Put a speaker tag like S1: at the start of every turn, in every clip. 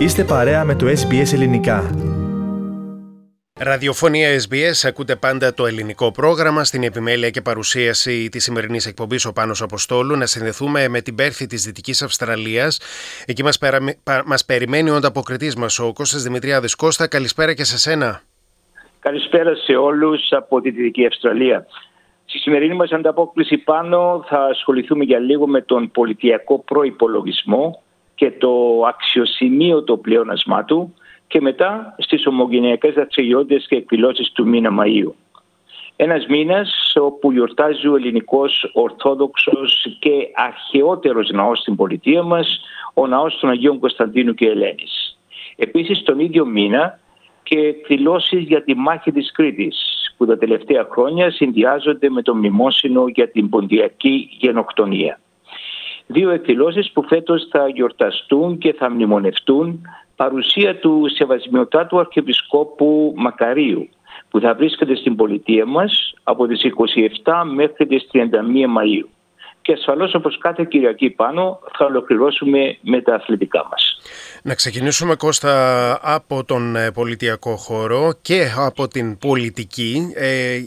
S1: Είστε παρέα με το SBS Ελληνικά.
S2: Ραδιοφωνία SBS, ακούτε πάντα το ελληνικό πρόγραμμα στην επιμέλεια και παρουσίαση της σημερινής εκπομπής ο Πάνος Αποστόλου. Να συνδεθούμε με την Πέρθη της Δυτικής Αυστραλίας. Εκεί μας μας περιμένει ο ανταποκριτής μας, ο Κώστας Δημητριάδης. Κώστα, καλησπέρα και σε σένα.
S3: Καλησπέρα σε όλους από τη Δυτική Αυστραλία. Στη σημερινή μας ανταπόκριση πάνω θα ασχοληθούμε για λίγο με τον πολιτιακό προπολογισμό και το αξιοσημείωτο πλεόνασμά του και μετά στις ομογενειακές δραστηριότητες και εκδηλώσεις του μήνα Μαΐου. Ένας μήνας όπου γιορτάζει ο ελληνικός ορθόδοξος και αρχαιότερος ναός στην πολιτεία μας, ο ναός των Αγίων Κωνσταντίνου και Ελένης. Επίσης τον ίδιο μήνα και εκδηλώσεις για τη μάχη της Κρήτης που τα τελευταία χρόνια συνδυάζονται με το μνημόσυνο για την ποντιακή γενοκτονία. Δύο εκδηλώσεις που φέτος θα γιορταστούν και θα μνημονευτούν παρουσία του Σεβασμιωτάτου Αρχιεπισκόπου Μακαρίου που θα βρίσκεται στην πολιτεία μας από τις 27 μέχρι τις 31 Μαΐου. Και ασφαλώς όπως κάθε Κυριακή πάνω θα ολοκληρώσουμε με τα αθλητικά μας.
S2: Να ξεκινήσουμε Κώστα από τον ε, πολιτιακό χώρο και από την πολιτική ε,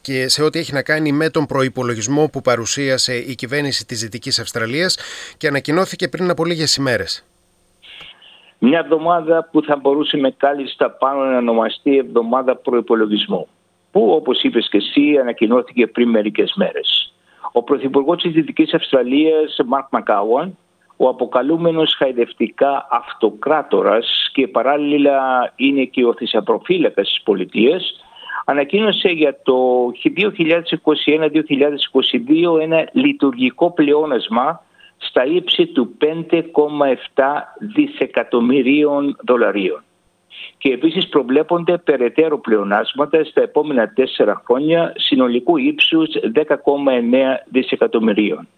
S2: και σε ό,τι έχει να κάνει με τον προϋπολογισμό που παρουσίασε η κυβέρνηση της Δυτικής Αυστραλίας και ανακοινώθηκε πριν από λίγες ημέρες.
S3: Μια εβδομάδα που θα μπορούσε κάλλιστα πάνω να ονομαστεί εβδομάδα προϋπολογισμού που όπως είπες και εσύ ανακοινώθηκε πριν μερικές μέρες. Ο Πρωθυπουργός της Δυτικής Αυστραλίας, Μαρκ Μακάουαν, ο αποκαλούμενος χαϊδευτικά αυτοκράτορας και παράλληλα είναι και ο θησαπροφύλακας της πολιτείας, ανακοίνωσε για το 2021-2022 ένα λειτουργικό πλεόνασμα στα ύψη του 5,7 δισεκατομμυρίων δολαρίων. Και επίσης προβλέπονται περαιτέρω πλεονάσματα στα επόμενα τέσσερα χρόνια συνολικού ύψους 10,9 δισεκατομμυρίων.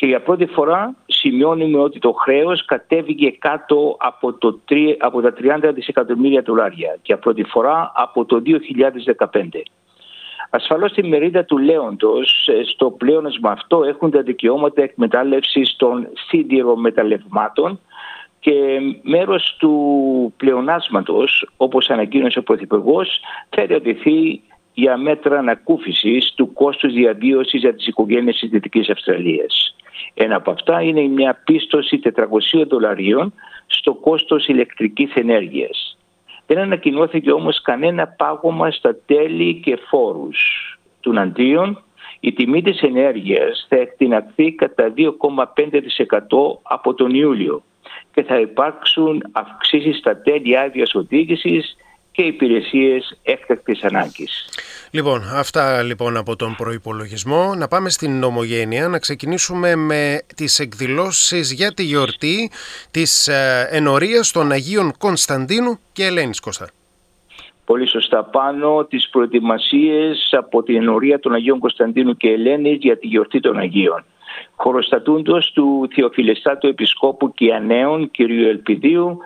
S3: Και για πρώτη φορά σημειώνουμε ότι το χρέος κατέβηκε κάτω από, το, από τα 30 δισεκατομμύρια δολάρια και για πρώτη φορά από το 2015. Ασφαλώς στη μερίδα του Λέοντος, ε, στο πλέονασμα αυτό έχουν τα δικαιώματα εκμετάλλευσης των σίδηρομεταλλευμάτων και μέρος του πλεονάσματος, όπως ανακοίνωσε ο Πρωθυπουργός, θα διατηθεί για μέτρα ανακούφισης του κόστους διαβίωσης για τις οικογένειες της Δυτικής Αυστραλίας. Ένα από αυτά είναι μια πίστοση 400 δολαρίων στο κόστος ηλεκτρικής ενέργειας. Δεν ανακοινώθηκε όμως κανένα πάγωμα στα τέλη και φόρους. Του αντίον, η τιμή της ενέργειας θα εκτιναχθεί κατά 2,5% από τον Ιούλιο και θα υπάρξουν αυξήσεις στα τέλη άδειας οδήγησης και υπηρεσίες έκτακτης ανάγκης.
S2: Λοιπόν, αυτά λοιπόν από τον προϋπολογισμό. Να πάμε στην ομογένεια, να ξεκινήσουμε με τις εκδηλώσεις για τη γιορτή της ε, ενορίας των Αγίων Κωνσταντίνου και Ελένης Κώστα.
S3: Πολύ σωστά πάνω τις προετοιμασίες από την ενορία των Αγίων Κωνσταντίνου και Ελένης για τη γιορτή των Αγίων. Χωροστατούντος του Θεοφιλεστάτου Επισκόπου Κιανέων κ. Ελπιδίου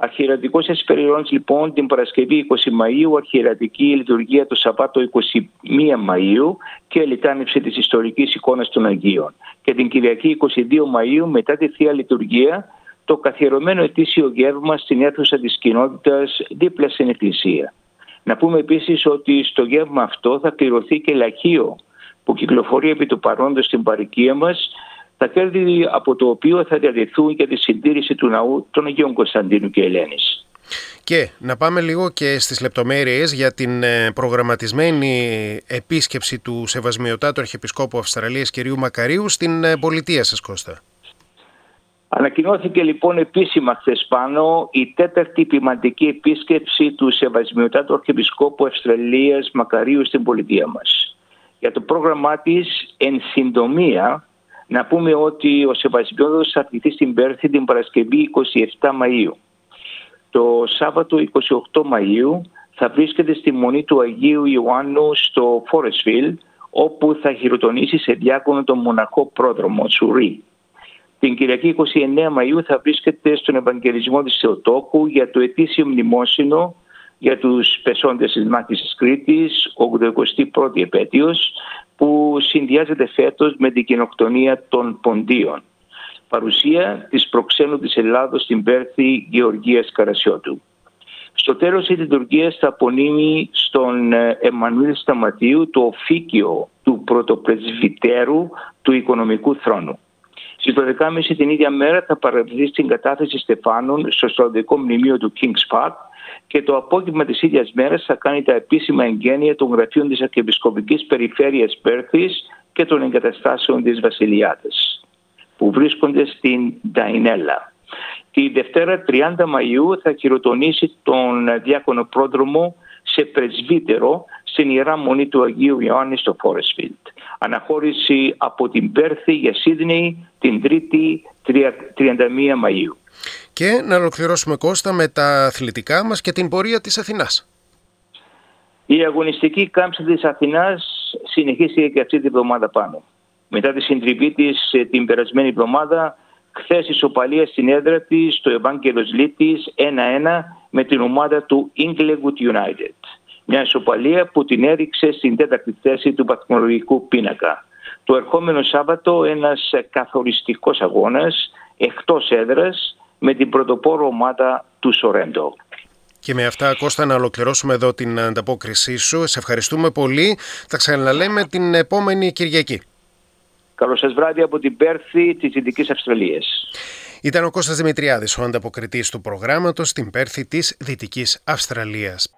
S3: Αρχιερατικός εσπεριώνει λοιπόν την Παρασκευή 20 Μαΐου, αρχιερατική λειτουργία το Σαββάτο 21 Μαΐου και λιτάνευση της ιστορικής εικόνας των Αγίων. Και την Κυριακή 22 Μαΐου μετά τη Θεία Λειτουργία το καθιερωμένο ετήσιο γεύμα στην αίθουσα της κοινότητας δίπλα στην Εκκλησία. Να πούμε επίσης ότι στο γεύμα αυτό θα πληρωθεί και λαχείο που κυκλοφορεί επί του παρόντος στην παροικία μας τα κέρδη από το οποίο θα διαδεθούν για τη συντήρηση του ναού των Αγίων Κωνσταντίνου και Ελένης.
S2: Και να πάμε λίγο και στις λεπτομέρειες για την ε, προγραμματισμένη επίσκεψη του Σεβασμιωτάτου Αρχιεπισκόπου Αυστραλίας κ. Μακαρίου στην ε, πολιτεία σας Κώστα.
S3: Ανακοινώθηκε λοιπόν επίσημα χθες πάνω η τέταρτη ποιμαντική επίσκεψη του Σεβασμιωτάτου Αρχιεπισκόπου Αυστραλίας Μακαρίου στην πολιτεία μας. Για το πρόγραμμά της εν συντομία να πούμε ότι ο Σεβασμιώδος θα αρκηθεί στην Πέρθη την Παρασκευή 27 Μαΐου. Το Σάββατο 28 Μαΐου θα βρίσκεται στη Μονή του Αγίου Ιωάννου στο Φόρεσβιλ όπου θα χειροτονήσει σε διάκονο τον μοναχό πρόδρομο Σουρί. Την Κυριακή 29 Μαΐου θα βρίσκεται στον Ευαγγελισμό της Θεοτόκου για το ετήσιο μνημόσυνο για τους πεσόντες της μάχης της Κρήτης, 81η επέτειος, που συνδυάζεται φέτος με την κοινοκτονία των ποντίων. Παρουσία της προξένου της Ελλάδος στην Πέρθη Γεωργίας Καρασιώτου. Στο τέλος η λειτουργία θα απονείμει στον ε, Εμμανουήλ Σταματίου το οφίκιο του πρωτοπρεσβυτέρου του οικονομικού θρόνου. Στις 12.30 την ίδια μέρα θα παραβηθεί στην κατάθεση στεφάνων στο στρατιωτικό μνημείο του King's Park και το απόγευμα της ίδιας μέρας θα κάνει τα επίσημα εγγένεια των γραφείων της Αρχιεπισκοπικής Περιφέρειας Πέρθης και των εγκαταστάσεων της Βασιλιάδε, που βρίσκονται στην Νταϊνέλα. Τη Δευτέρα 30 Μαΐου θα χειροτονήσει τον διάκονο πρόδρομο σε πρεσβύτερο στην Ιερά Μονή του Αγίου Ιωάννη στο Φόρεσφιλτ. Αναχώρηση από την Πέρθη για Σίδνεϊ την 3η 31 Μαΐου.
S2: Και να ολοκληρώσουμε Κώστα με τα αθλητικά μας και την πορεία της Αθηνάς.
S3: Η αγωνιστική κάμψη της Αθηνάς συνεχίστηκε και αυτή την εβδομάδα πάνω. Μετά τη συντριβή της ε, την περασμένη εβδομάδα Χθες ισοπαλία στην έδρα της στο Ευάγγελος Λίτης 1-1 με την ομάδα του Inglewood United. Μια ισοπαλία που την έριξε στην τέταρτη θέση του βαθμολογικού πίνακα. Το ερχόμενο Σάββατο ένας καθοριστικός αγώνας εκτός έδρας με την πρωτοπόρο ομάδα του Σορέντο.
S2: Και με αυτά, Κώστα, να ολοκληρώσουμε εδώ την ανταπόκρισή σου. Σε ευχαριστούμε πολύ. Θα ξαναλέμε την επόμενη Κυριακή.
S3: Καλό σας βράδυ από την Πέρθη της Δυτικής Αυστραλίας.
S2: Ήταν ο Κώστας Δημητριάδης, ο ανταποκριτής του προγράμματος στην Πέρθη της Δυτικής Αυστραλίας.